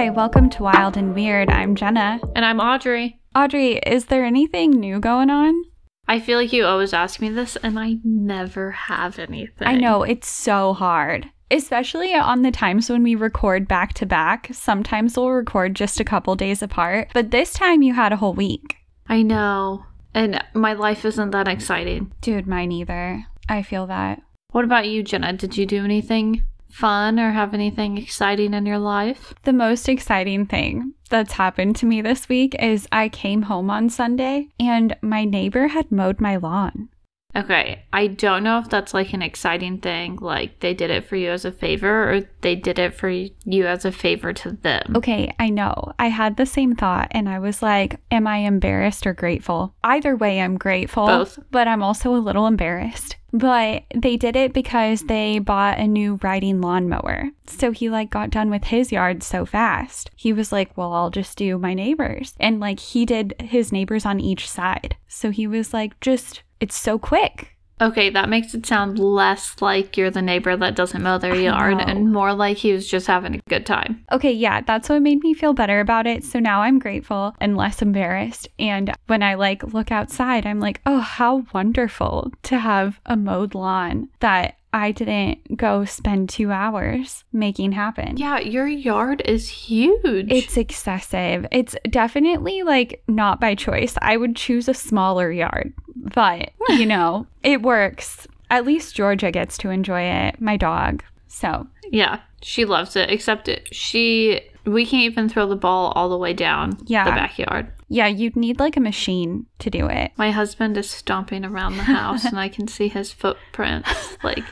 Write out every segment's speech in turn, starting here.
Hi, welcome to Wild and Weird. I'm Jenna. And I'm Audrey. Audrey, is there anything new going on? I feel like you always ask me this, and I never have anything. I know, it's so hard. Especially on the times when we record back to back. Sometimes we'll record just a couple days apart, but this time you had a whole week. I know. And my life isn't that exciting. Dude, mine either. I feel that. What about you, Jenna? Did you do anything fun or have anything exciting in your life? The most exciting thing that's happened to me this week is I came home on Sunday and my neighbor had mowed my lawn. Okay, I don't know if that's like an exciting thing, like they did it for you as a favor, or they did it for you as a favor to them. Okay, I know. I had the same thought and I was like, am I embarrassed or grateful? Either way, I'm grateful. Both. But I'm also a little embarrassed. But they did it because they bought a new riding lawnmower. So he like got done with his yard so fast. He was like, "Well, I'll just do my neighbors." And like he did his neighbors on each side. So he was like, "Just it's so quick." Okay, that makes it sound less like you're the neighbor that doesn't mow their yard and more like he was just having a good time. Okay, yeah, that's what made me feel better about it. So now I'm grateful and less embarrassed. And when I like look outside, I'm like, "Oh, how wonderful to have a mowed lawn that I didn't go spend 2 hours making happen." Yeah, your yard is huge. It's excessive. It's definitely like not by choice. I would choose a smaller yard, but you know, it works. At least Georgia gets to enjoy it, my dog. So, Yeah, she loves it. Except it, she, we can't even throw the ball all the way down Yeah. the backyard. yeah, you'd need like a machine to do it. My husband is stomping around the house, and I can see his footprints like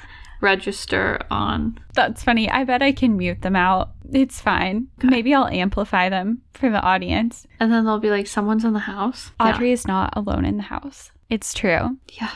register on. That's funny. I bet I can mute them out. It's fine. Maybe I'll amplify them for the audience. And then they'll be like, "Someone's in the house." Yeah. Audrey is not alone in the house. It's true. Yeah.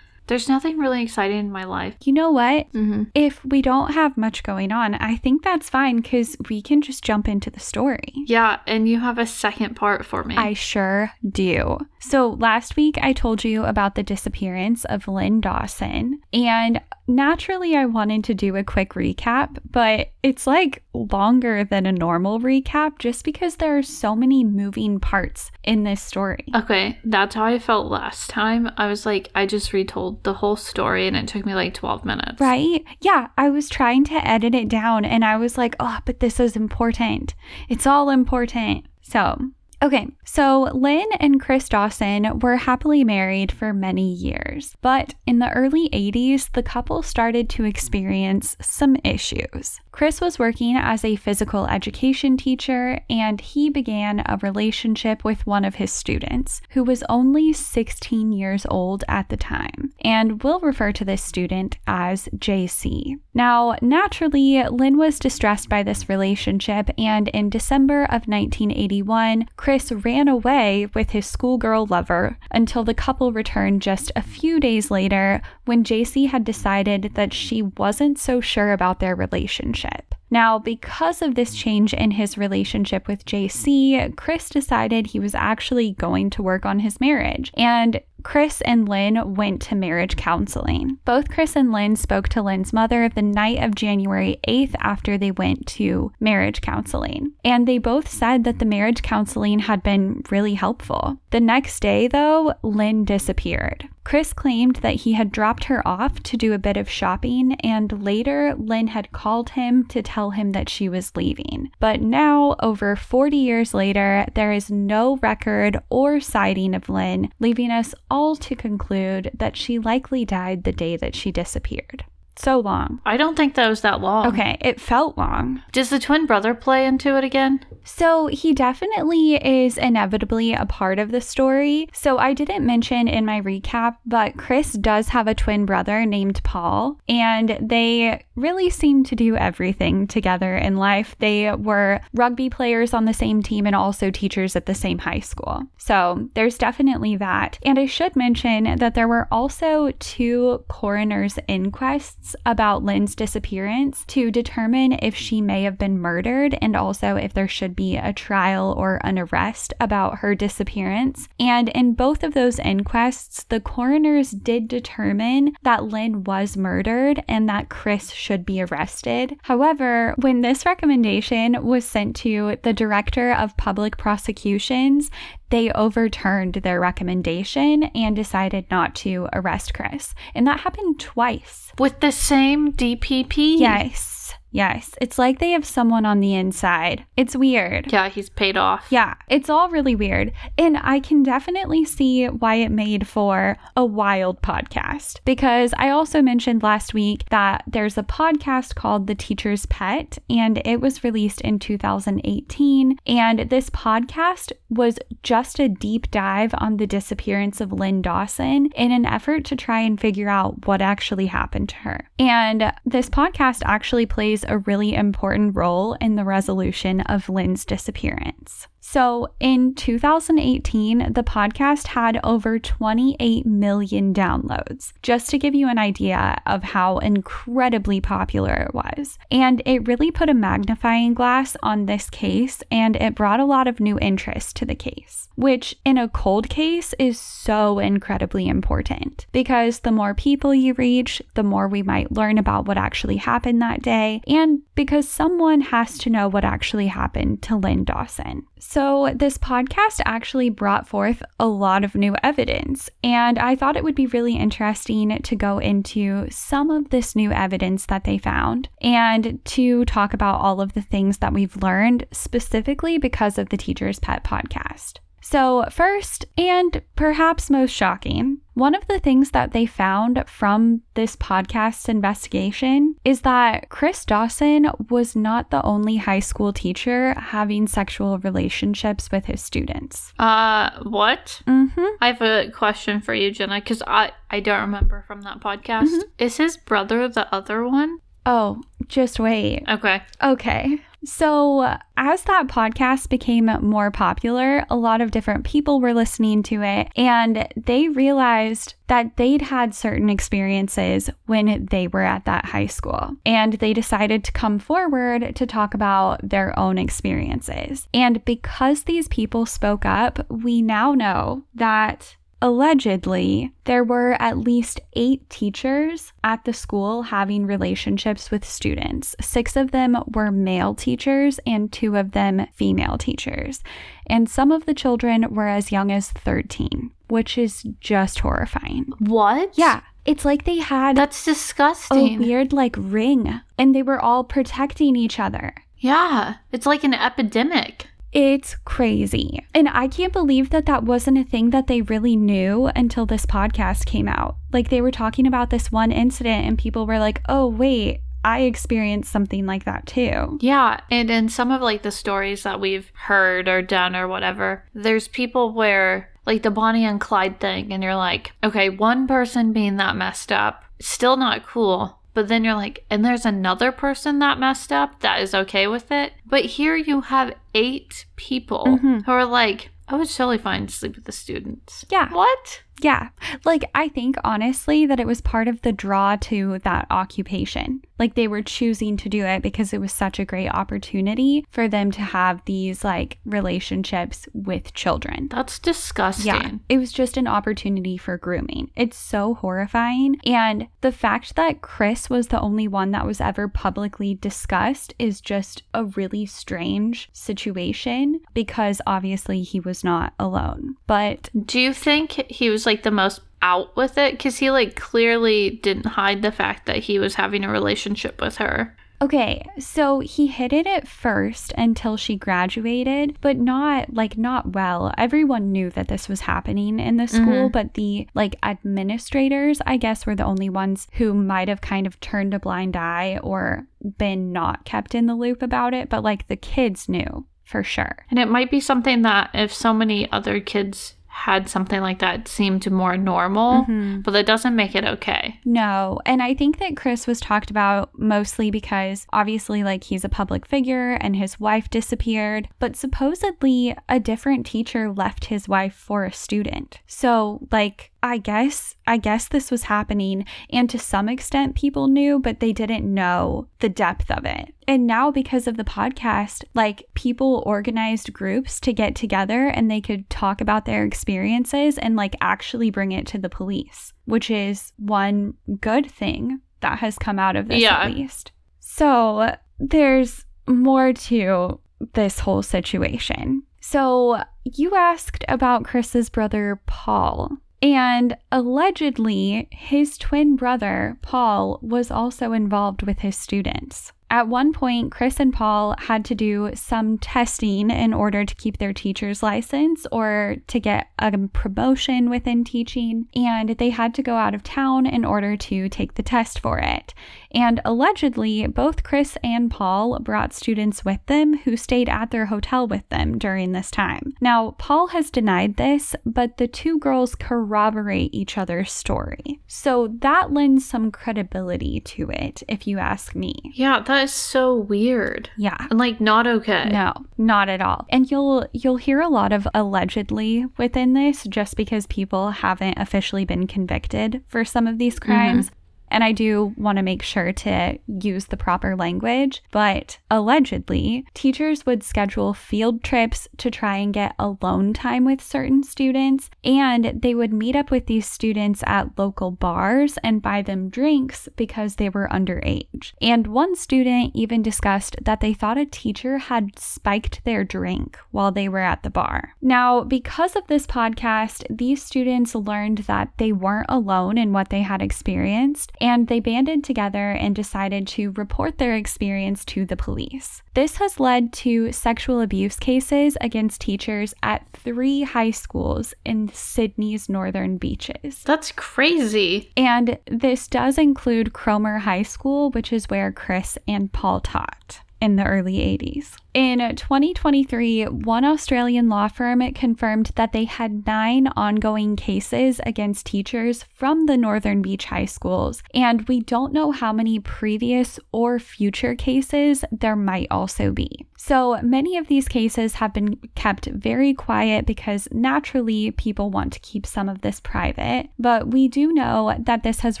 There's nothing really exciting in my life. You know what? Mm-hmm. If we don't have much going on, I think that's fine because we can just jump into the story. Yeah, and you have a second part for me. I sure do. So, last week I told you about the disappearance of Lyn Dawson, and naturally I wanted to do a quick recap, but it's like longer than a normal recap just because there are so many moving parts in this story. Okay, that's how I felt last time. I was like, I just retold the whole story and it took me like 12 minutes. Right? Yeah, I was trying to edit it down and I was like, oh, but this is important. It's all important. So, okay, so Lyn and Chris Dawson were happily married for many years, but in the early 80s, the couple started to experience some issues. Chris was working as a physical education teacher and he began a relationship with one of his students who was only 16 years old at the time. And we'll refer to this student as JC. Now, naturally, Lyn was distressed by this relationship, and in December of 1981, Chris ran away with his schoolgirl lover until the couple returned just a few days later when JC had decided that she wasn't so sure about their relationship. Now, because of this change in his relationship with JC, Chris decided he was actually going to work on his marriage. And Chris and Lyn went to marriage counseling. Both Chris and Lyn spoke to Lyn's mother the night of January 8th after they went to marriage counseling. And they both said that the marriage counseling had been really helpful. The next day, though, Lyn disappeared. Chris claimed that he had dropped her off to do a bit of shopping, and later Lyn had called him to tell him that she was leaving. But now, over 40 years later, there is no record or sighting of Lyn, leaving us all to conclude that she likely died the day that she disappeared. So long. I don't think that was that long. Okay, it felt long. Does the twin brother play into it again? So he definitely is inevitably a part of the story. So I didn't mention in my recap, but Chris does have a twin brother named Paul, and they really seem to do everything together in life. They were rugby players on the same team and also teachers at the same high school. So there's definitely that. And I should mention that there were also two coroner's inquests about Lyn's disappearance to determine if she may have been murdered and also if there should be a trial or an arrest about her disappearance. And in both of those inquests, the coroners did determine that Lyn was murdered and that Chris should be arrested. However, when this recommendation was sent to the director of public prosecutions, they overturned their recommendation and decided not to arrest Chris. And that happened twice. With the same DPP? Yes. Yes. It's like they have someone on the inside. It's weird. Yeah, he's paid off. Yeah, it's all really weird. And I can definitely see why it made for a wild podcast. Because I also mentioned last week that there's a podcast called The Teacher's Pet, and it was released in 2018. And this podcast was just a deep dive on the disappearance of Lyn Dawson in an effort to try and figure out what actually happened to her. And this podcast actually plays a really important role in the resolution of Lyn's disappearance. So in 2018, the podcast had over 28 million downloads, just to give you an idea of how incredibly popular it was. And it really put a magnifying glass on this case and it brought a lot of new interest to the case, which in a cold case is so incredibly important because the more people you reach, the more we might learn about what actually happened that day, and because someone has to know what actually happened to Lyn Dawson. So, this podcast actually brought forth a lot of new evidence, and I thought it would be really interesting to go into some of this new evidence that they found and to talk about all of the things that we've learned specifically because of the Teacher's Pet podcast. So, first, and perhaps most shocking, one of the things that they found from this podcast's investigation is that Chris Dawson was not the only high school teacher having sexual relationships with his students. Uh, what? Mm-hmm. I have a question for you, Jenna, because I, I don't remember from that podcast. Mhm. Is his brother the other one? Oh, just wait. Okay. Okay. So, uh, as that podcast became more popular, a lot of different people were listening to it, and they realized that they'd had certain experiences when they were at that high school. And they decided to come forward to talk about their own experiences. And because these people spoke up, we now know that allegedly, there were at least eight teachers at the school having relationships with students. Six of them were male teachers and two of them female teachers. And some of the children were as young as 13, which is just horrifying. What? Yeah. It's like they had That's disgusting. a weird, like, ring and they were all protecting each other. yeah. It's like an epidemic. It's crazy. And I can't believe that that wasn't a thing that they really knew until this podcast came out. Like they were talking about this one incident and people were like, oh, wait, I experienced something like that too. Yeah, and in some of like the stories that we've heard or done or whatever, there's people where like the Bonnie and Clyde thing, and you're like, okay, one person being that messed up, still not cool. But then you're like, and there's another person that messed up that is okay with it. But here you have eight people Mhm. who are like, I would totally fine to sleep with the students. Yeah. What? Yeah. Like, I think honestly that it was part of the draw to that occupation. Like, they were choosing to do it because it was such a great opportunity for them to have these like relationships with children. That's disgusting. Yeah, it was just an opportunity for grooming. It's so horrifying. And the fact that Chris was the only one that was ever publicly discussed is just a really strange situation because obviously he was not alone. But Do you think he was like the most out with it? Because he like clearly didn't hide the fact that he was having a relationship with her. Okay, so he hid it at first until she graduated, but not like not well. Everyone knew that this was happening in the school, Mhm. but the like administrators, I guess, were the only ones who might have kind of turned a blind eye or been not kept in the loop about it, but like the kids knew for sure. And it might be something that if so many other kids had something like that seemed more normal, Mhm. but that doesn't make it okay. No. And I think that Chris was talked about mostly because obviously, like, he's a public figure and his wife disappeared, but supposedly a different teacher left his wife for a student. So, like, I guess, I guess this was happening. And to some extent, people knew, but they didn't know the depth of it. And now, because of the podcast, like, people organized groups to get together and they could talk about their experiences and, like, actually bring it to the police, which is one good thing that has come out of this Yeah. at least. So, there's more to this whole situation. So, you asked about Chris's brother, Paul. And allegedly, his twin brother, Paul, was also involved with his students. At one point, Chris and Paul had to do some testing in order to keep their teacher's license or to get a promotion within teaching, and they had to go out of town in order to take the test for it. And allegedly, both Chris and Paul brought students with them who stayed at their hotel with them during this time. Now, Paul has denied this, but the two girls corroborate each other's story. So that lends some credibility to it, if you ask me. Yeah, that is so weird. Yeah. And like not okay. No, not at all. And you'll you'll hear a lot of allegedly within this just because people haven't officially been convicted for some of these mm-hmm. crimes. And I do want to make sure to use the proper language, but allegedly, teachers would schedule field trips to try and get alone time with certain students, and they would meet up with these students at local bars and buy them drinks because they were underage. And one student even discussed that they thought a teacher had spiked their drink while they were at the bar. Now, because of this podcast, these students learned that they weren't alone in what they had experienced and they banded together and decided to report their experience to the police. This has led to sexual abuse cases against teachers at three high schools in Sydney's northern beaches. That's crazy. And this does include Cromer High School, which is where Chris and Paul taught in the early 80s. In 2023, one Australian law firm confirmed that they had nine ongoing cases against teachers from the Northern Beach high schools, and we don't know how many previous or future cases there might also be. So many of these cases have been kept very quiet because naturally people want to keep some of this private, but we do know that this has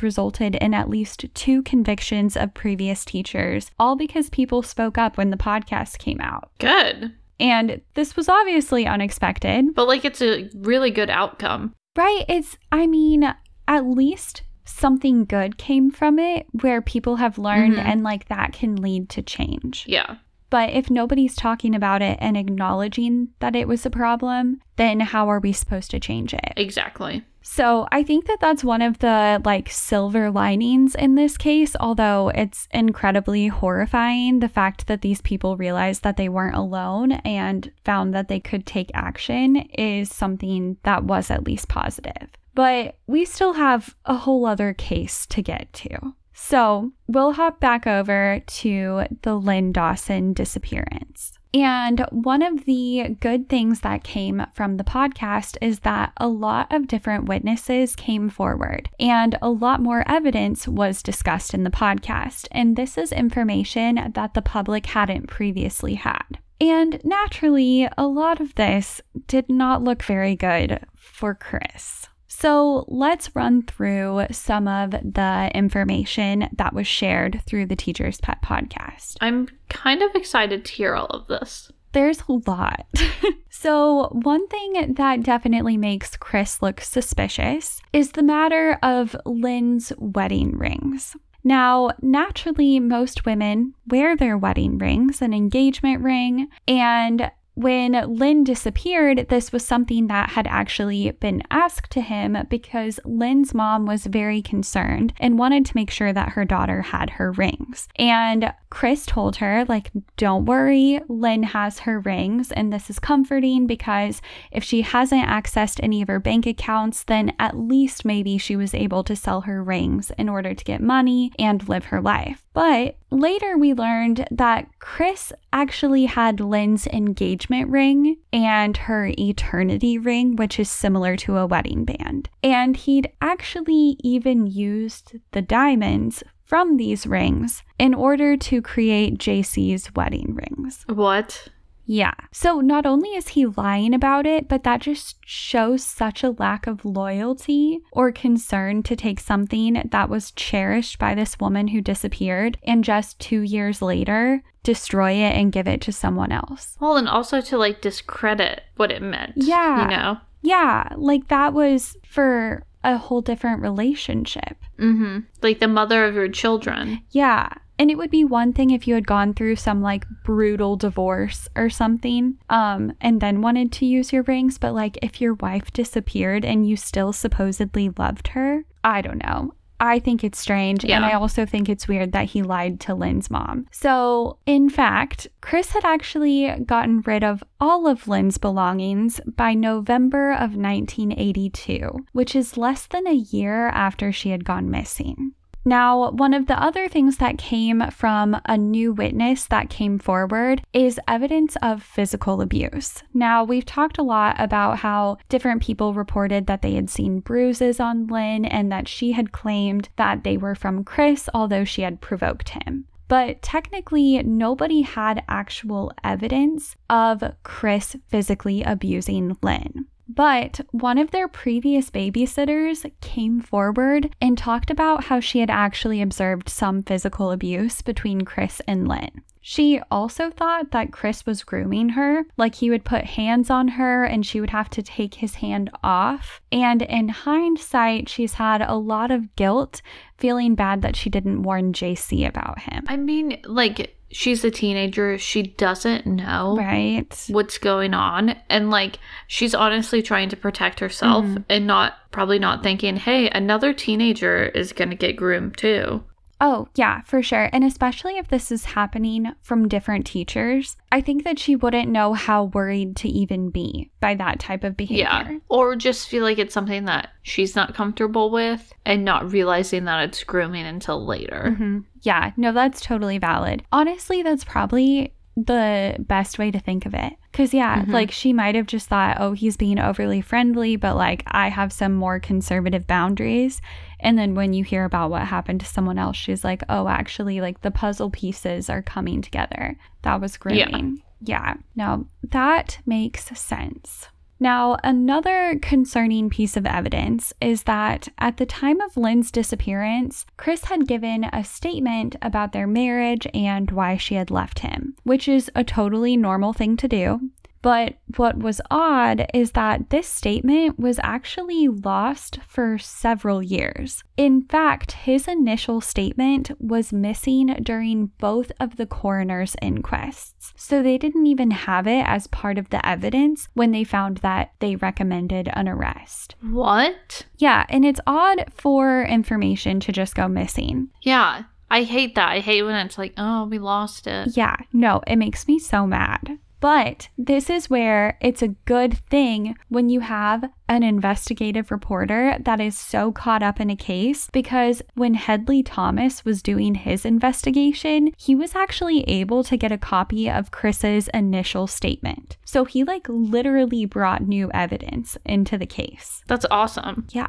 resulted in at least two convictions of previous teachers, all because people spoke up when the podcast came out. Good. And this was obviously unexpected, But like it's a really good outcome. right? It's, I mean, at least something good came from it where people have learned Mhm. and like that can lead to change. Yeah. But if nobody's talking about it and acknowledging that it was a problem, then how are we supposed to change it? Exactly. So I think that that's one of the like silver linings in this case, although it's incredibly horrifying. The fact that these people realized that they weren't alone and found that they could take action is something that was at least positive. But we still have a whole other case to get to. So we'll hop back over to the Lyn Dawson disappearance. And one of the good things that came from the podcast is that a lot of different witnesses came forward and a lot more evidence was discussed in the podcast. And this is information that the public hadn't previously had. And naturally, a lot of this did not look very good for Chris. So let's run through some of the information that was shared through the Teacher's Pet podcast. I'm kind of excited to hear all of this. There's a lot. so, one thing that definitely makes Chris look suspicious is the matter of Lyn's wedding rings. Now, naturally, most women wear their wedding rings, an engagement ring, and when Lyn disappeared, this was something that had actually been asked to him because Lyn's mom was very concerned and wanted to make sure that her daughter had her rings. And Chris told her, like, don't worry, Lyn has her rings, and this is comforting because if she hasn't accessed any of her bank accounts, then at least maybe she was able to sell her rings in order to get money and live her life. But later we learned that Chris actually had Lyn's engagement engagement ring and her eternity ring, which is similar to a wedding band. And he'd actually even used the diamonds from these rings in order to create JC's wedding rings. What? Yeah. So not only is he lying about it, but that just shows such a lack of loyalty or concern to take something that was cherished by this woman who disappeared and just two years later destroy it and give it to someone else. Well, and also to like discredit what it meant. Yeah. You know? Yeah. Like that was for a whole different relationship. Mm-hmm. Like the mother of your children. Yeah. And it would be one thing if you had gone through some like brutal divorce or something, um, and then wanted to use your rings. But like if your wife disappeared and you still supposedly loved her, I don't know. I think it's strange. And I also think it's weird that he lied to Lyn's mom. So, in fact, Chris had actually gotten rid of all of Lyn's belongings by November of 1982, which is less than a year after she had gone missing. Now, one of the other things that came from a new witness that came forward is evidence of physical abuse. Now, we've talked a lot about how different people reported that they had seen bruises on Lyn and that she had claimed that they were from Chris, although she had provoked him. But technically, nobody had actual evidence of Chris physically abusing Lyn. But one of their previous babysitters came forward and talked about how she had actually observed some physical abuse between Chris and Lyn. She also thought that Chris was grooming her, like he would put hands on her and she would have to take his hand off. And in hindsight, she's had a lot of guilt, feeling bad that she didn't warn JC about him. I mean, like, she's a teenager. She doesn't know Right? what's going on. And, like, she's honestly trying to protect herself Mm-hmm. and not, probably not thinking, hey, another teenager is going to get groomed too. Oh, yeah, for sure. And especially if this is happening from different teachers, I think that she wouldn't know how worried to even be by that type of behavior. Yeah. Or just feel like it's something that she's not comfortable with and not realizing that it's grooming until later. Mhm. Yeah, no, that's totally valid. Honestly, that's probably the best way to think of it. Because, yeah, Mhm. like she might have just thought, oh, he's being overly friendly, but like I have some more conservative boundaries. And then when you hear about what happened to someone else, she's like, oh, actually, like the puzzle pieces are coming together. That was Yeah. grooming. Yeah, no, that makes sense. Now, another concerning piece of evidence is that at the time of Lyn's disappearance, Chris had given a statement about their marriage and why she had left him, which is a totally normal thing to do. But what was odd is that this statement was actually lost for several years. In fact, his initial statement was missing during both of the coroner's inquests. So they didn't even have it as part of the evidence when they found that they recommended an arrest. What? Yeah, and it's odd for information to just go missing. Yeah. I hate that. I hate when it's like, oh, we lost it. Yeah, no, it makes me so mad. But this is where it's a good thing when you have an investigative reporter that is so caught up in a case because when Hedley Thomas was doing his investigation, he was actually able to get a copy of Chris's initial statement. So he like literally brought new evidence into the case. That's awesome. Yeah.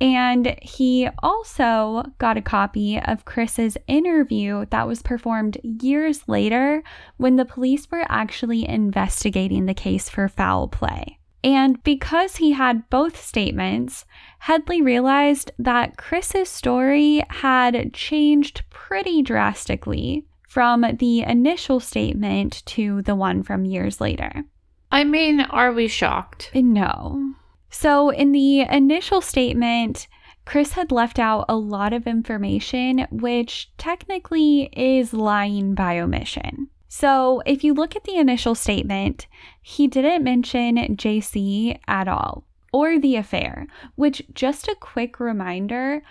And he also got a copy of Chris's interview that was performed years later when the police were actually investigating the case for foul play. And because he had both statements, Hedley realized that Chris's story had changed pretty drastically from the initial statement to the one from years later. I mean, are we shocked? No. So, in the initial statement, Chris had left out a lot of information, which technically is lying by omission. So, if you look at the initial statement, he didn't mention JC at all or the affair, which, just a quick reminder,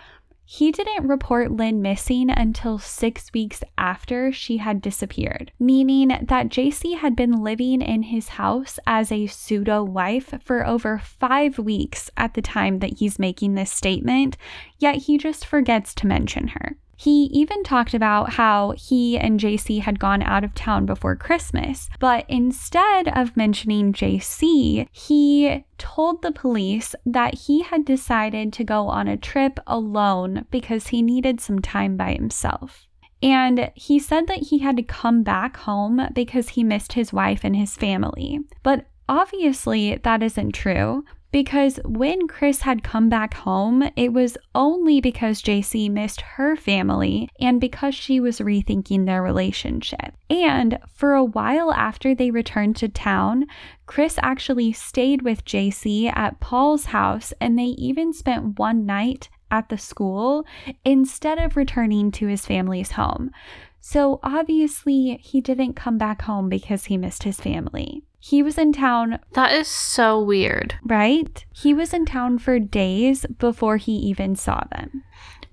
he didn't report Lyn missing until six weeks after she had disappeared, meaning that JC had been living in his house as a pseudo wife for over five weeks at the time that he's making this statement, yet he just forgets to mention her. He even talked about how he and JC had gone out of town before Christmas, but instead of mentioning JC, he told the police that he had decided to go on a trip alone because he needed some time by himself. And he said that he had to come back home because he missed his wife and his family. But obviously, that isn't true because when Chris had come back home, it was only because JC missed her family and because she was rethinking their relationship. And for a while after they returned to town, Chris actually stayed with JC at Paul's house and they even spent one night at the school instead of returning to his family's home. So obviously, he didn't come back home because he missed his family. He was in town, That is so weird. right? He was in town for days before he even saw them.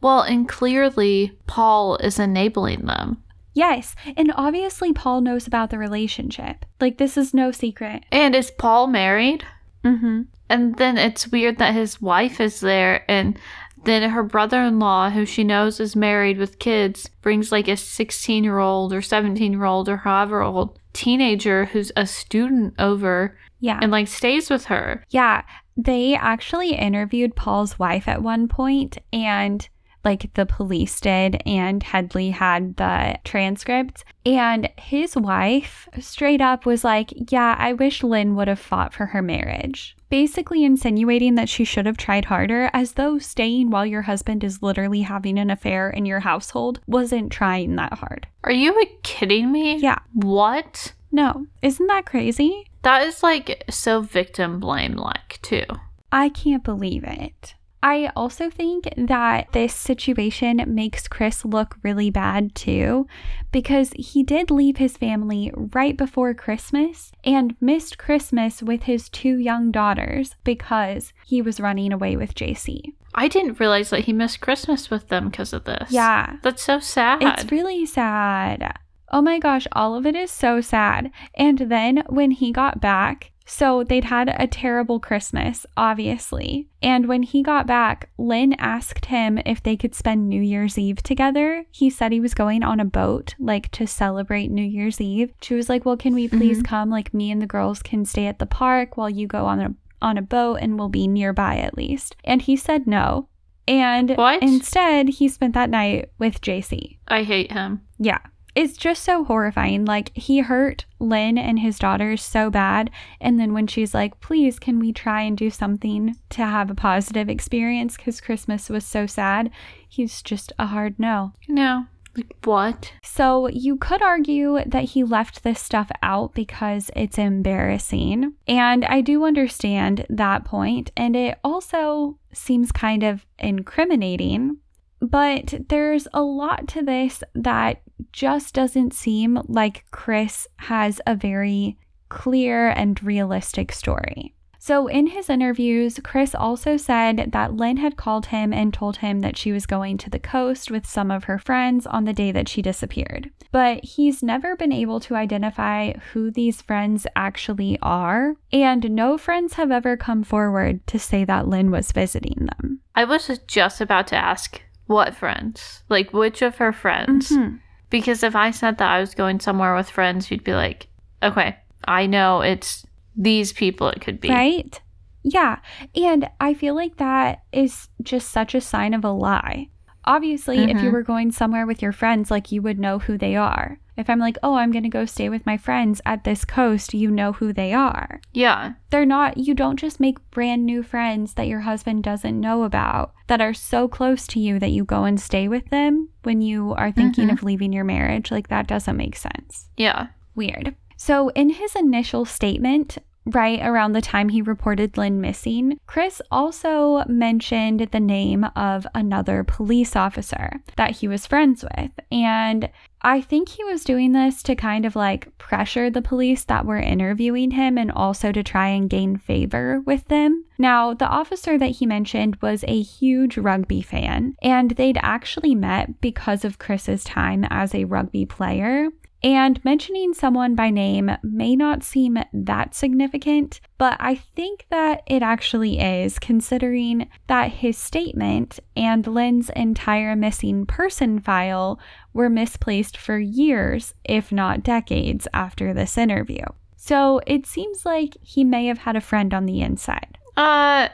Well, and clearly Paul is enabling them. Yes, and obviously Paul knows about the relationship. Like this is no secret. And is Paul married? Mhm. And then it's weird that his wife is there and then her brother in law, who she knows is married with kids, brings like a 16 year old or 17 year old or however old teenager who's a student over Yeah. and like stays with her. Yeah, they actually interviewed Paul's wife at one point and like the police did and Hedley had the transcript and his wife straight up was like, "Yeah, I wish Lyn would have fought for her marriage." Basically insinuating that she should have tried harder as though staying while your husband is literally having an affair in your household wasn't trying that hard. Are you kidding me? Yeah. What? No, isn't that crazy? That is like so victim blame like too. I can't believe it. I also think that this situation makes Chris look really bad too, because he did leave his family right before Christmas and missed Christmas with his two young daughters because he was running away with JC. I didn't realize that he missed Christmas with them because of this. Yeah, That's so sad. it's really sad. Oh my gosh, all of it is so sad. And then when he got back, so they'd had a terrible Christmas, obviously. And when he got back, Lyn asked him if they could spend New Year's Eve together. He said he was going on a boat, like to celebrate New Year's Eve. She was like, Well, can we mm-hmm. please come? Like, me and the girls can stay at the park while you go on a on a boat and we'll be nearby at least. And he said no. And What? instead, he spent that night with JC. I hate him. Yeah. It's just so horrifying. Like, he hurt Lyn and his daughters so bad. And then when she's like, please, can we try and do something to have a positive experience? Because Christmas was so sad. He's just a hard no. No. Like what? So you could argue that he left this stuff out because it's embarrassing. And I do understand that point, And it also seems kind of incriminating. But there's a lot to this that just doesn't seem like Chris has a very clear and realistic story. So, in his interviews, Chris also said that Lyn had called him and told him that she was going to the coast with some of her friends on the day that she disappeared. But he's never been able to identify who these friends actually are, and no friends have ever come forward to say that Lyn was visiting them. I was just about to ask what friends? Like which of her friends? Mhm. Because if I said that I was going somewhere with friends, you'd be like, okay, I know it's these people it could be. Right? Yeah. And I feel like that is just such a sign of a lie. Obviously, if you Mhm. were going somewhere with your friends, like you would know who they are. If I'm like, oh, I'm going to go stay with my friends at this coast, you know who they are. Yeah. They're not, you don't just make brand new friends that your husband doesn't know about that are so close to you that you go and stay with them when you are thinking Mhm. of leaving your marriage. Like, that doesn't make sense. Yeah. Weird. So, in his initial statement, right around the time he reported Lyn missing, Chris also mentioned the name of another police officer that he was friends with. And I think he was doing this to kind of like pressure the police that were interviewing him and also to try and gain favor with them. Now, the officer that he mentioned was a huge rugby fan, and they'd actually met because of Chris's time as a rugby player. And mentioning someone by name may not seem that significant, but I think that it actually is, considering that his statement and Lyn's entire missing person file were misplaced for years, if not decades, after this interview. So it seems like he may have had a friend on the inside. Uh,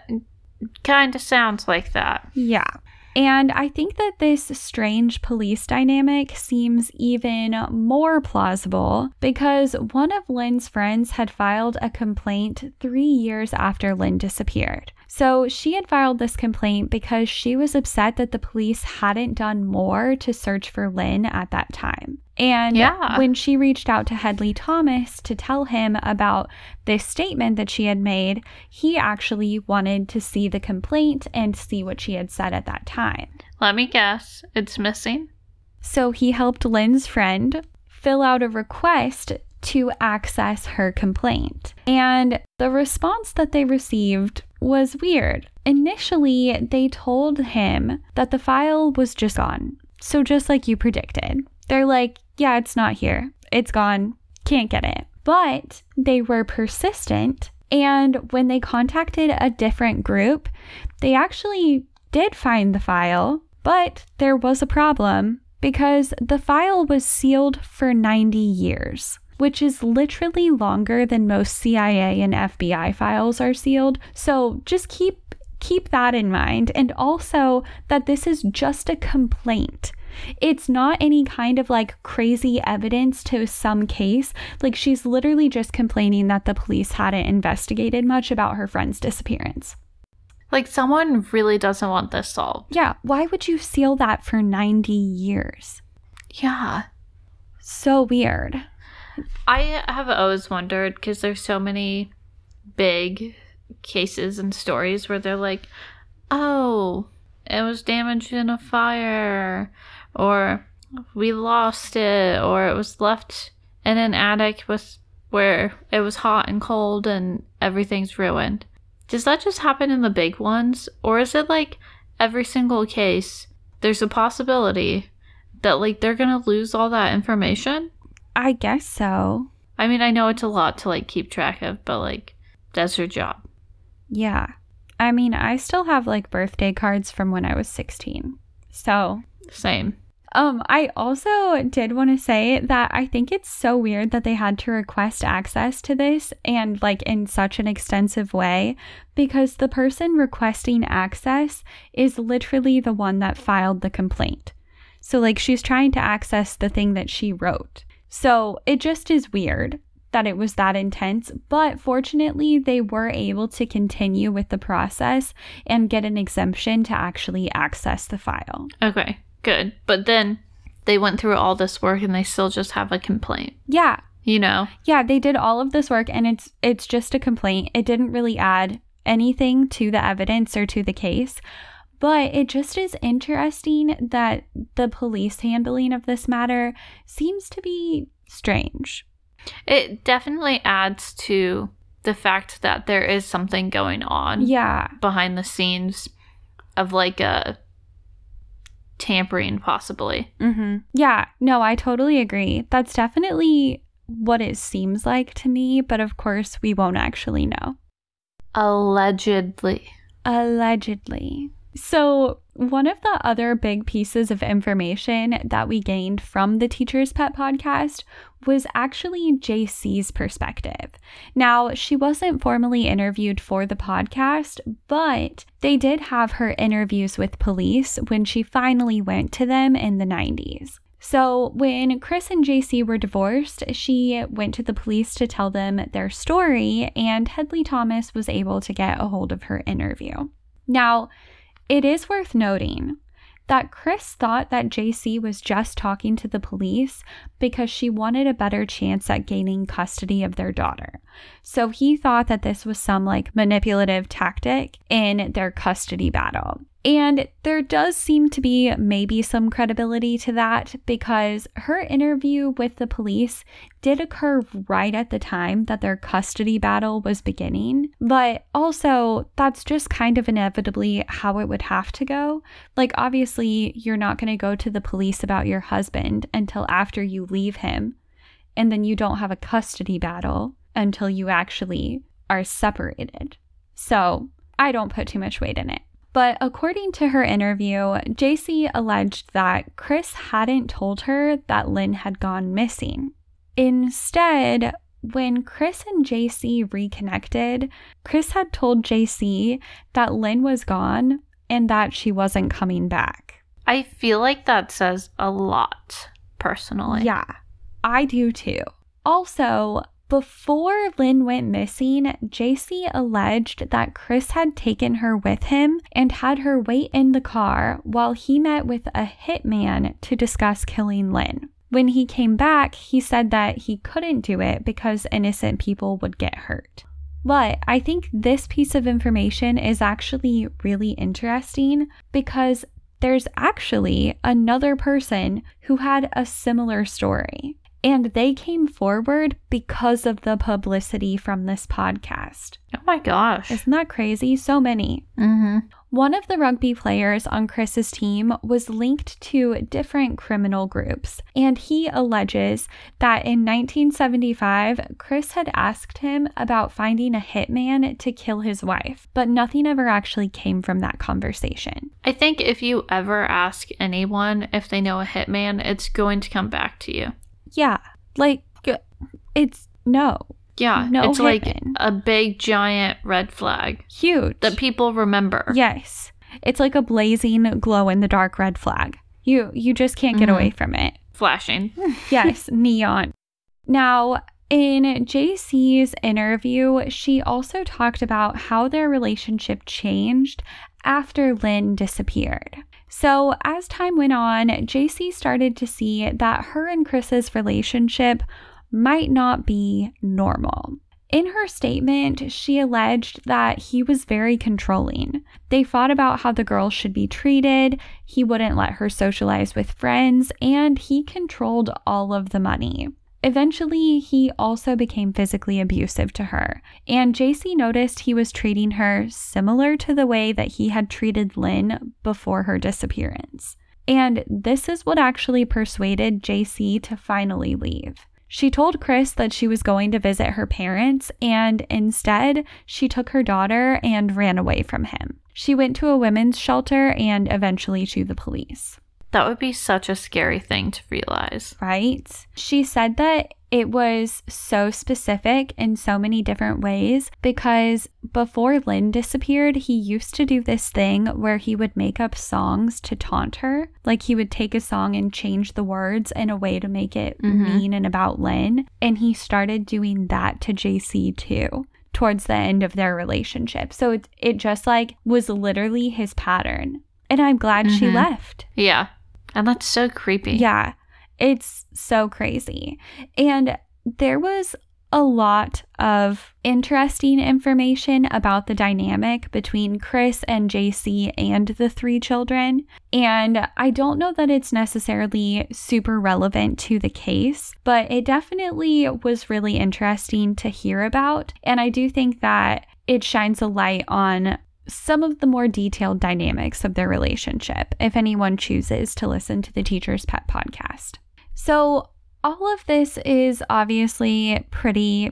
kind of sounds like that. Yeah. And I think that this strange police dynamic seems even more plausible because one of Lyn's friends had filed a complaint three years after Lyn disappeared. So she had filed this complaint because she was upset that the police hadn't done more to search for Lyn at that time. And Yeah. when she reached out to Hedley Thomas to tell him about this statement that she had made, he actually wanted to see the complaint and see what she had said at that time. Let me guess. It's missing. So he helped Lyn's friend fill out a request to access her complaint. And the response that they received was weird. Initially, they told him that the file was just gone. So, just like you predicted, they're like, yeah, it's not here. It's gone. Can't get it. But they were persistent. And when they contacted a different group, they actually did find the file, but there was a problem because the file was sealed for 90 years, which is literally longer than most CIA and FBI files are sealed. So just keep keep that in mind and also that this is just a complaint. It's not any kind of like crazy evidence to some case. Like she's literally just complaining that the police hadn't investigated much about her friend's disappearance. Like, someone really doesn't want this solved. Yeah, why would you seal that for 90 years? Yeah. So weird. I have always wondered because there's so many big cases and stories where they're like, oh, it was damaged in a fire, or we lost it, or it was left in an attic with where it was hot and cold and everything's ruined. Does that just happen in the big ones, or is it like every single case there's a possibility that like they're gonna lose all that information? I guess so. I mean, I know it's a lot to like keep track of, but like that's your job. Yeah. I mean, I still have like birthday cards from when I was 16. So, Same. um I also did want to say that I think it's so weird that they had to request access to this and like in such an extensive way because the person requesting access is literally the one that filed the complaint. So like she's trying to access the thing that she wrote. So it just is weird that it was that intense, but fortunately, they were able to continue with the process and get an exemption to actually access the file. Okay, good. But then they went through all this work and they still just have a complaint. Yeah. You know? Yeah, they did all of this work and it's it's just a complaint. It didn't really add anything to the evidence or to the case. But it just is interesting that the police handling of this matter seems to be strange. It definitely adds to the fact that there is something going on Yeah. behind the scenes of like a tampering, possibly. Mm-hmm. Yeah, no, I totally agree. That's definitely what it seems like to me, but of course, we won't actually know. Allegedly. Allegedly. So, one of the other big pieces of information that we gained from the Teacher's Pet podcast was actually JC's perspective. Now, she wasn't formally interviewed for the podcast, but they did have her interviews with police when she finally went to them in the 90s. So, when Chris and JC were divorced, she went to the police to tell them their story, and Hedley Thomas was able to get a hold of her interview. Now, it is worth noting that Chris thought that JC was just talking to the police because she wanted a better chance at gaining custody of their daughter. So he thought that this was some like manipulative tactic in their custody battle. And there does seem to be maybe some credibility to that because her interview with the police did occur right at the time that their custody battle was beginning. But also, that's just kind of inevitably how it would have to go. Like, obviously, you're not going to go to the police about your husband until after you leave him. and then you don't have a custody battle until you actually are separated. So I don't put too much weight in it. But according to her interview, JC alleged that Chris hadn't told her that Lyn had gone missing. Instead, when Chris and JC reconnected, Chris had told JC that Lyn was gone and that she wasn't coming back. I feel like that says a lot, personally. Yeah, I do too. Also, before Lyn went missing, JC alleged that Chris had taken her with him and had her wait in the car while he met with a hitman to discuss killing Lyn. When he came back, he said that he couldn't do it because innocent people would get hurt. But I think this piece of information is actually really interesting because there's actually another person who had a similar story. And they came forward because of the publicity from this podcast. Oh my gosh. Isn't that crazy? So many. Mm-hmm. One of the rugby players on Chris's team was linked to different criminal groups, and he alleges that in 1975, Chris had asked him about finding a hitman to kill his wife, but nothing ever actually came from that conversation. I think if you ever ask anyone if they know a hitman, it's going to come back to you. Yeah, like it's no. Yeah, No it's like a big giant red flag Huge. that people remember. Yes. It's like a blazing glow in the dark red flag. You you just can't get away mm-hmm. from it. Flashing. Yes, neon. Now, in JC's interview, she also talked about how their relationship changed after Lyn disappeared. So, as time went on, JC started to see that her and Chris's relationship might not be normal. In her statement, she alleged that he was very controlling. They fought about how the girl should be treated, he wouldn't let her socialize with friends, and he controlled all of the money. Eventually, he also became physically abusive to her, and JC noticed he was treating her similar to the way that he had treated Lyn before her disappearance. And this is what actually persuaded JC to finally leave. She told Chris that she was going to visit her parents, and instead, she took her daughter and ran away from him. She went to a women's shelter and eventually to the police, That would be such a scary thing to realize. right? She said that it was so specific in so many different ways because before Lyn disappeared, he used to do this thing where he would make up songs to taunt her. Like he would take a song and change the words in a way to make it Mhm. mean and about Lyn. And he started doing that to JC too towards the end of their relationship. So it, it just like was literally his pattern. And I'm glad she Mhm. left. Yeah. And that's so creepy. Yeah, it's so crazy. And there was a lot of interesting information about the dynamic between Chris and JC and the three children. And I don't know that it's necessarily super relevant to the case, but it definitely was really interesting to hear about. And I do think that it shines a light on some of the more detailed dynamics of their relationship if anyone chooses to listen to the Teacher's Pet podcast. So, all of this is obviously pretty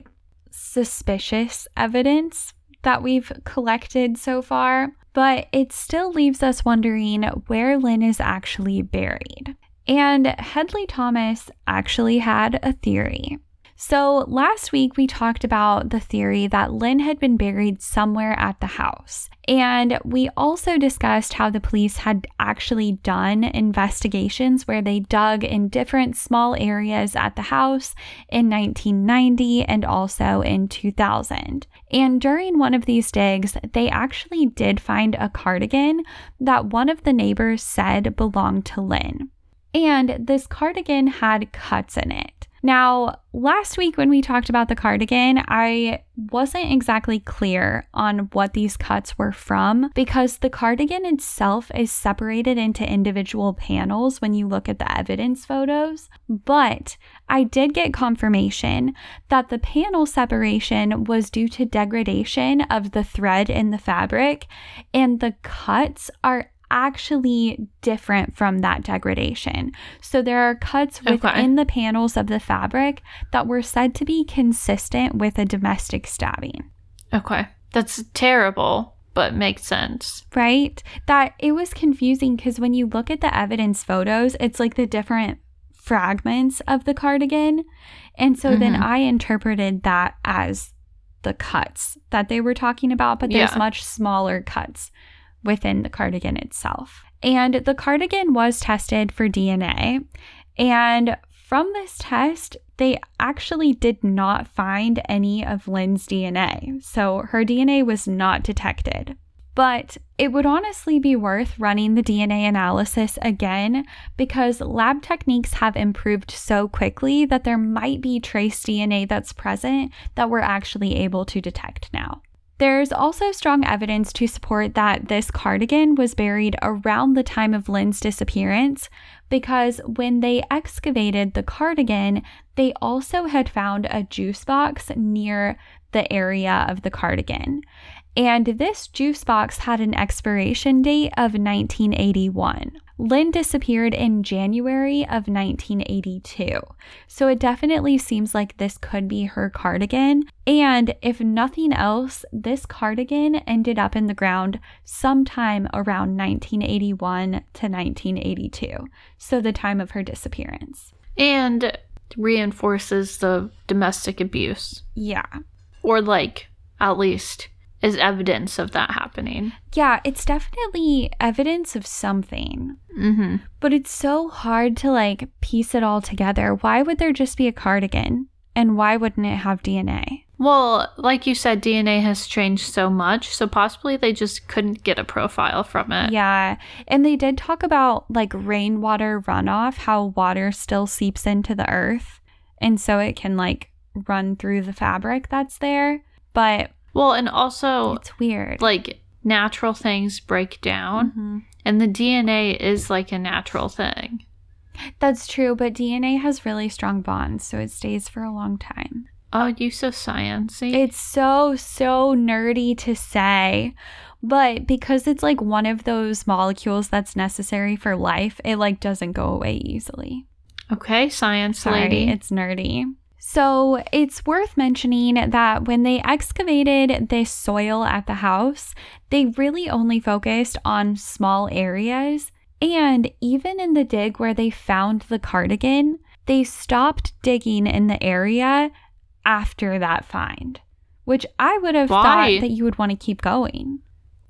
suspicious evidence that we've collected so far, but it still leaves us wondering where Lyn is actually buried. And Hedley Thomas actually had a theory. So, last week we talked about the theory that Lyn had been buried somewhere at the house. And we also discussed how the police had actually done investigations where they dug in different small areas at the house in 1990 and also in 2000. And during one of these digs, they actually did find a cardigan that one of the neighbors said belonged to Lyn. And this cardigan had cuts in it. Now, last week when we talked about the cardigan, I wasn't exactly clear on what these cuts were from because the cardigan itself is separated into individual panels when you look at the evidence photos. But I did get confirmation that the panel separation was due to degradation of the thread in the fabric, and the cuts are actually different from that degradation. So there are cuts Okay. within the panels of the fabric that were said to be consistent with a domestic stabbing. Okay. That's terrible, but makes sense. right? That it was confusing because when you look at the evidence photos, it's like the different fragments of the cardigan. And so then Mhm. I interpreted that as the cuts that they were talking about, but there's Yeah. much smaller cuts within the cardigan itself. And the cardigan was tested for DNA. And from this test, they actually did not find any of Lyn's DNA. So her DNA was not detected. But it would honestly be worth running the DNA analysis again because lab techniques have improved so quickly that there might be trace DNA that's present that we're actually able to detect now. There's also strong evidence to support that this cardigan was buried around the time of Lyn's disappearance because when they excavated the cardigan, they also had found a juice box near the area of the cardigan. And this juice box had an expiration date of 1981. Lyn disappeared in January of 1982. So it definitely seems like this could be her cardigan. And if nothing else, this cardigan ended up in the ground sometime around 1981 to 1982. So the time of her disappearance. And reinforces the domestic abuse, Yeah. or like at least is evidence of that happening. Yeah, it's definitely evidence of something. Mm-hmm. But it's so hard to like piece it all together. Why would there just be a cardigan? And why wouldn't it have DNA? Well, like you said, DNA has changed so much, so possibly they just couldn't get a profile from it. Yeah. And they did talk about like rainwater runoff, how water still seeps into the earth. And so it can like run through the fabric that's there. But Well, and also it's weird. like natural things break down, Mhm. and the DNA is like a natural thing. That's true. But DNA has really strong bonds. So it stays for a long time. Oh, you so sciencey. It's so, so nerdy to say. But because it's like one of those molecules that's necessary for life, it like doesn't go away easily. okay, science Sorry, lady. it's nerdy. So it's worth mentioning that when they excavated this soil at the house, they really only focused on small areas. And even in the dig where they found the cardigan, they stopped digging in the area after that find, which I would have Why? thought that you would want to keep going.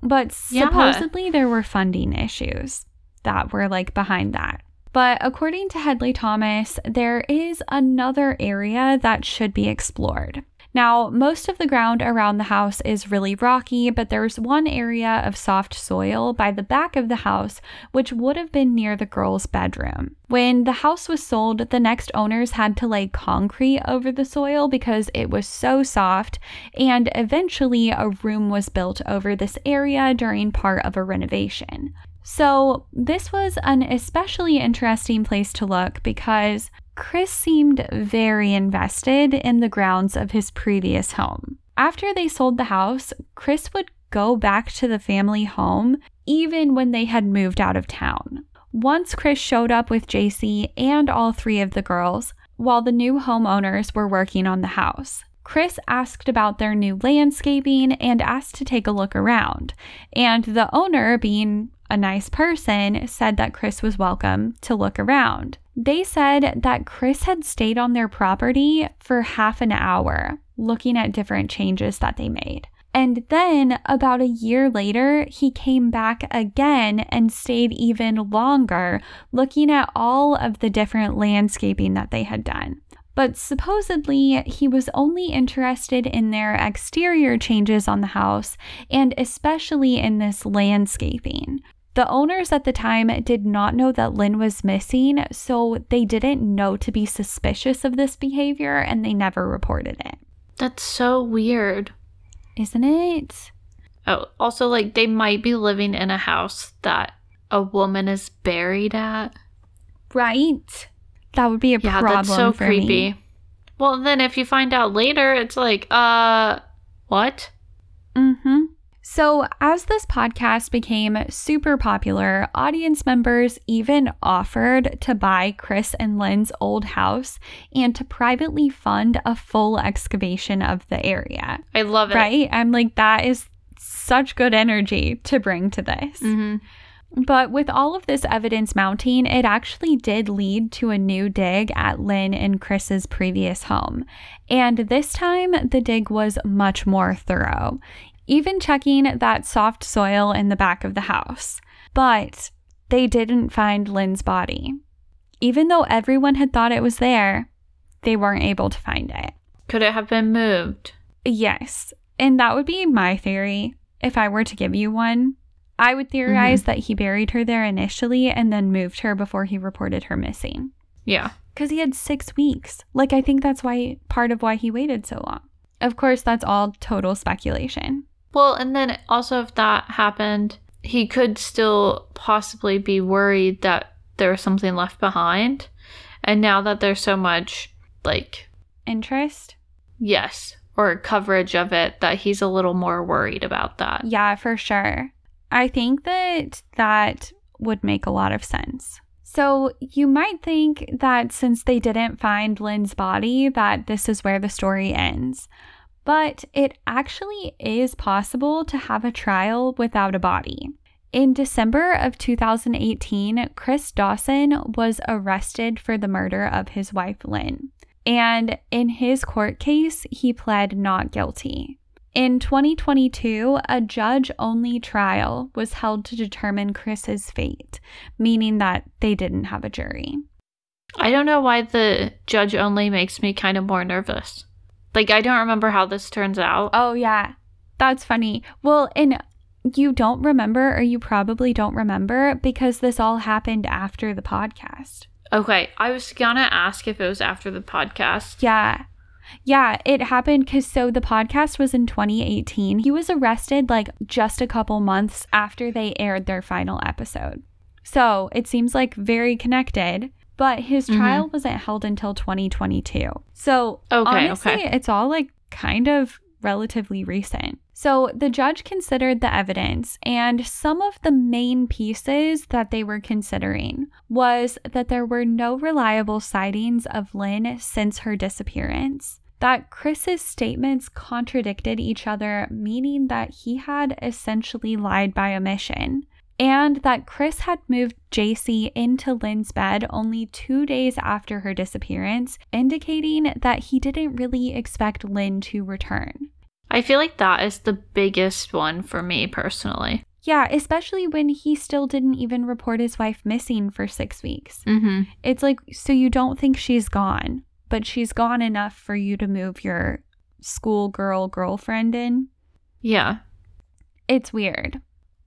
But Yeah. supposedly there were funding issues that were like behind that. But according to Hedley Thomas, there is another area that should be explored. Now, most of the ground around the house is really rocky, but there's one area of soft soil by the back of the house, which would have been near the girl's bedroom. When the house was sold, the next owners had to lay concrete over the soil because it was so soft, and eventually a room was built over this area during part of a renovation. So, this was an especially interesting place to look because Chris seemed very invested in the grounds of his previous home. After they sold the house, Chris would go back to the family home even when they had moved out of town. Once Chris showed up with JC and all three of the girls while the new homeowners were working on the house. Chris asked about their new landscaping and asked to take a look around. And the owner, being a nice person, said that Chris was welcome to look around. They said that Chris had stayed on their property for half an hour looking at different changes that they made. And then, about a year later, he came back again and stayed even longer looking at all of the different landscaping that they had done. But supposedly, he was only interested in their exterior changes on the house and especially in this landscaping. The owners at the time did not know that Lyn was missing, so they didn't know to be suspicious of this behavior and they never reported it. That's so weird. Isn't it? Oh, also, like they might be living in a house that a woman is buried at. Right? That would be a Yeah, problem that's so creepy. me. Well, then if you find out later, it's like, uh, what? Mm-hmm. So, as this podcast became super popular, audience members even offered to buy Chris and Lyn's old house and to privately fund a full excavation of the area. I love it. Right? I'm like, that is such good energy to bring to this. hmm But with all of this evidence mounting, it actually did lead to a new dig at Lyn and Chris's previous home. And this time, the dig was much more thorough, even checking that soft soil in the back of the house. But they didn't find Lyn's body. Even though everyone had thought it was there, they weren't able to find it. Could it have been moved? Yes. And that would be my theory if I were to give you one. I would theorize mm-hmm. that he buried her there initially and then moved her before he reported her missing. Yeah. Because he had six weeks. Like, I think that's why part of why he waited so long. Of course, that's all total speculation. Well, and then also if that happened, he could still possibly be worried that there was something left behind. And now that there's so much, like, Interest? yes, or coverage of it, that he's a little more worried about that. Yeah, for sure. I think that that would make a lot of sense. So, you might think that since they didn't find Lyn's body, that this is where the story ends. But it actually is possible to have a trial without a body. In December of 2018, Chris Dawson was arrested for the murder of his wife, Lyn. And in his court case, he pled not guilty. In 2022, a judge only trial was held to determine Chris's fate, meaning that they didn't have a jury. I don't know why the judge only makes me kind of more nervous. Like, I don't remember how this turns out. Oh, yeah. That's funny. Well, and you don't remember, or you probably don't remember, because this all happened after the podcast. Okay, I was gonna ask if it was after the podcast. Yeah. Yeah, it happened because so the podcast was in 2018. He was arrested like just a couple months after they aired their final episode. So it seems like very connected, but his Mhm. trial wasn't held until 2022. So Okay, honestly, okay. it's all like kind of relatively recent. So the judge considered the evidence, and some of the main pieces that they were considering was that there were no reliable sightings of Lyn since her disappearance. That Chris's statements contradicted each other, meaning that he had essentially lied by omission. And that Chris had moved JC into Lyn's bed only two days after her disappearance, indicating that he didn't really expect Lyn to return. I feel like that is the biggest one for me personally. Yeah, especially when he still didn't even report his wife missing for six weeks. Mm-hmm. It's like, so you don't think she's gone, but she's gone enough for you to move your schoolgirl girlfriend in? Yeah. It's weird.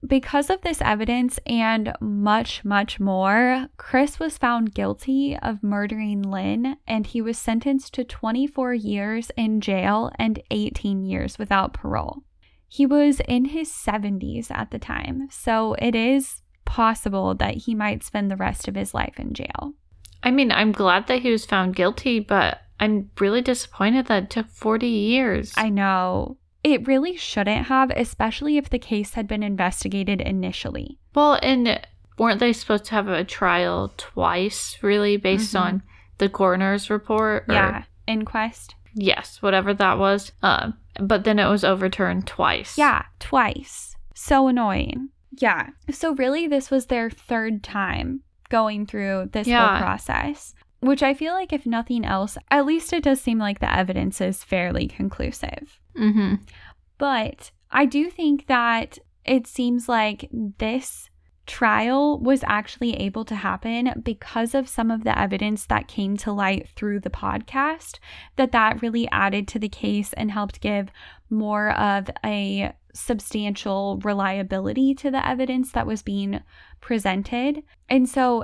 Because of this evidence and much, much more, Chris was found guilty of murdering Lyn and he was sentenced to 24 years in jail and 18 years without parole. He was in his 70s at the time, so it is possible that he might spend the rest of his life in jail. I mean, I'm glad that he was found guilty, but I'm really disappointed that it took 40 years. I know. It really shouldn't have, especially if the case had been investigated initially. well, and weren't they supposed to have a trial twice, really, based Mhm. on the coroner's report? or- Yeah, inquest. Yes, whatever that was. Um, but then it was overturned twice. Yeah, twice. So annoying. Yeah. So really this was their third time going through this Yeah. whole process, which I feel like if nothing else, at least it does seem like the evidence is fairly conclusive. Mm-hmm. But I do think that it seems like this trial was actually able to happen because of some of the evidence that came to light through the podcast that that really added to the case and helped give more of a substantial reliability to the evidence that was being presented. And so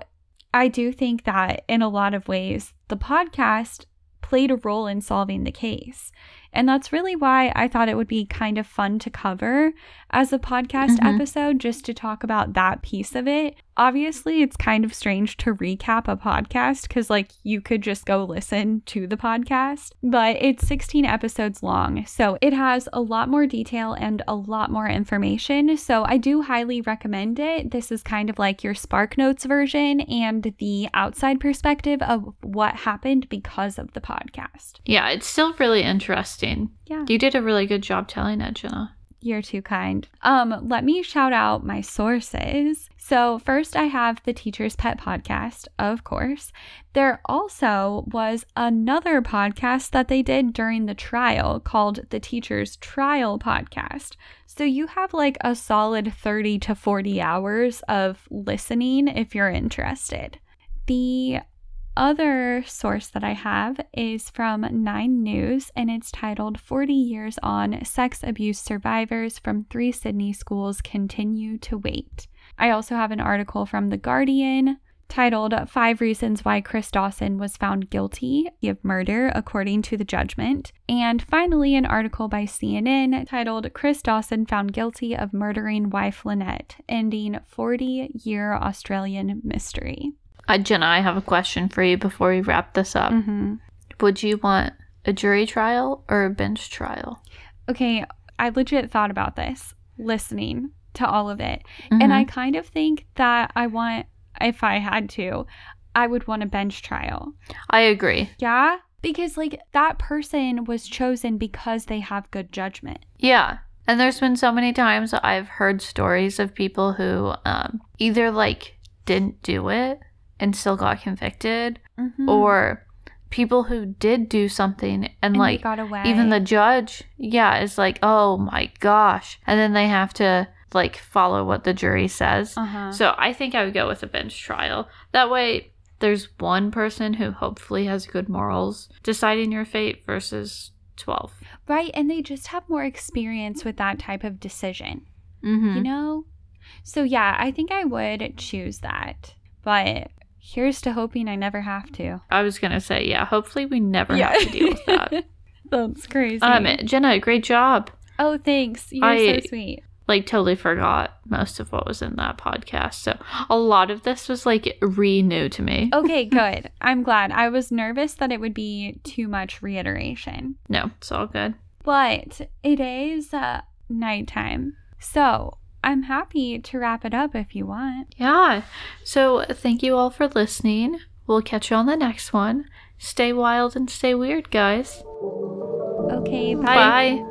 I do think that in a lot of ways the podcast played a role in solving the case. And that's really why I thought it would be kind of fun to cover as a podcast Mhm. episode, just to talk about that piece of it. Obviously, it's kind of strange to recap a podcast because, like, you could just go listen to the podcast, but it's 16 episodes long. So it has a lot more detail and a lot more information. So I do highly recommend it. This is kind of like your Spark Notes version and the outside perspective of what happened because of the podcast. Yeah, it's still really interesting. Yeah. You did a really good job telling it, Jenna. You're too kind. Um, let me shout out my sources. So, first, I have the Teacher's Pet podcast, of course. There also was another podcast that they did during the trial called the Teacher's Trial Podcast. So, you have like a solid 30 to 40 hours of listening if you're interested. The other source that I have is from Nine News, and it's titled 40 Years On Sex Abuse Survivors from Three Sydney Schools Continue to Wait. I also have an article from The Guardian titled Five Reasons Why Chris Dawson Was Found Guilty of Murder According to the Judgment. And finally, an article by CNN titled Chris Dawson Found Guilty of Murdering Wife Lynette, Ending 40 Year Australian Mystery. Uh, Jenna, I have a question for you before we wrap this up. Mm-hmm. Would you want a jury trial or a bench trial? Okay, I legit thought about this listening to all of it. And I Mhm. kind of think that I want, if I had to, I would want a bench trial. I agree. Yeah? Because, like, that person was chosen because they have good judgment. Yeah. And there's been so many times I've heard stories of people who um, either like didn't do it and still got convicted, Mhm. or people who did do something and, And like even the judge, yeah, is like, oh my gosh. And then they have to like follow what the jury says. Uh-huh. So I think I would go with a bench trial. That way, there's one person who hopefully has good morals deciding your fate versus 12. Right. And they just have more experience with that type of decision, Mm-hmm. you know? So, yeah, I think I would choose that. But here's to hoping I never have to. I was going to say, yeah, hopefully we never have to deal with that. That's crazy. um, Jenna, great job. oh, thanks. You're I- so sweet. Like, totally forgot most of what was in that podcast. So a lot of this was like re new to me. Okay, good. I'm glad. I was nervous that it would be too much reiteration. No, it's all good. But it is uh, nighttime. So I'm happy to wrap it up if you want. Yeah. So thank you all for listening. We'll catch you on the next one. Stay wild and stay weird, guys. Okay, bye. Bye.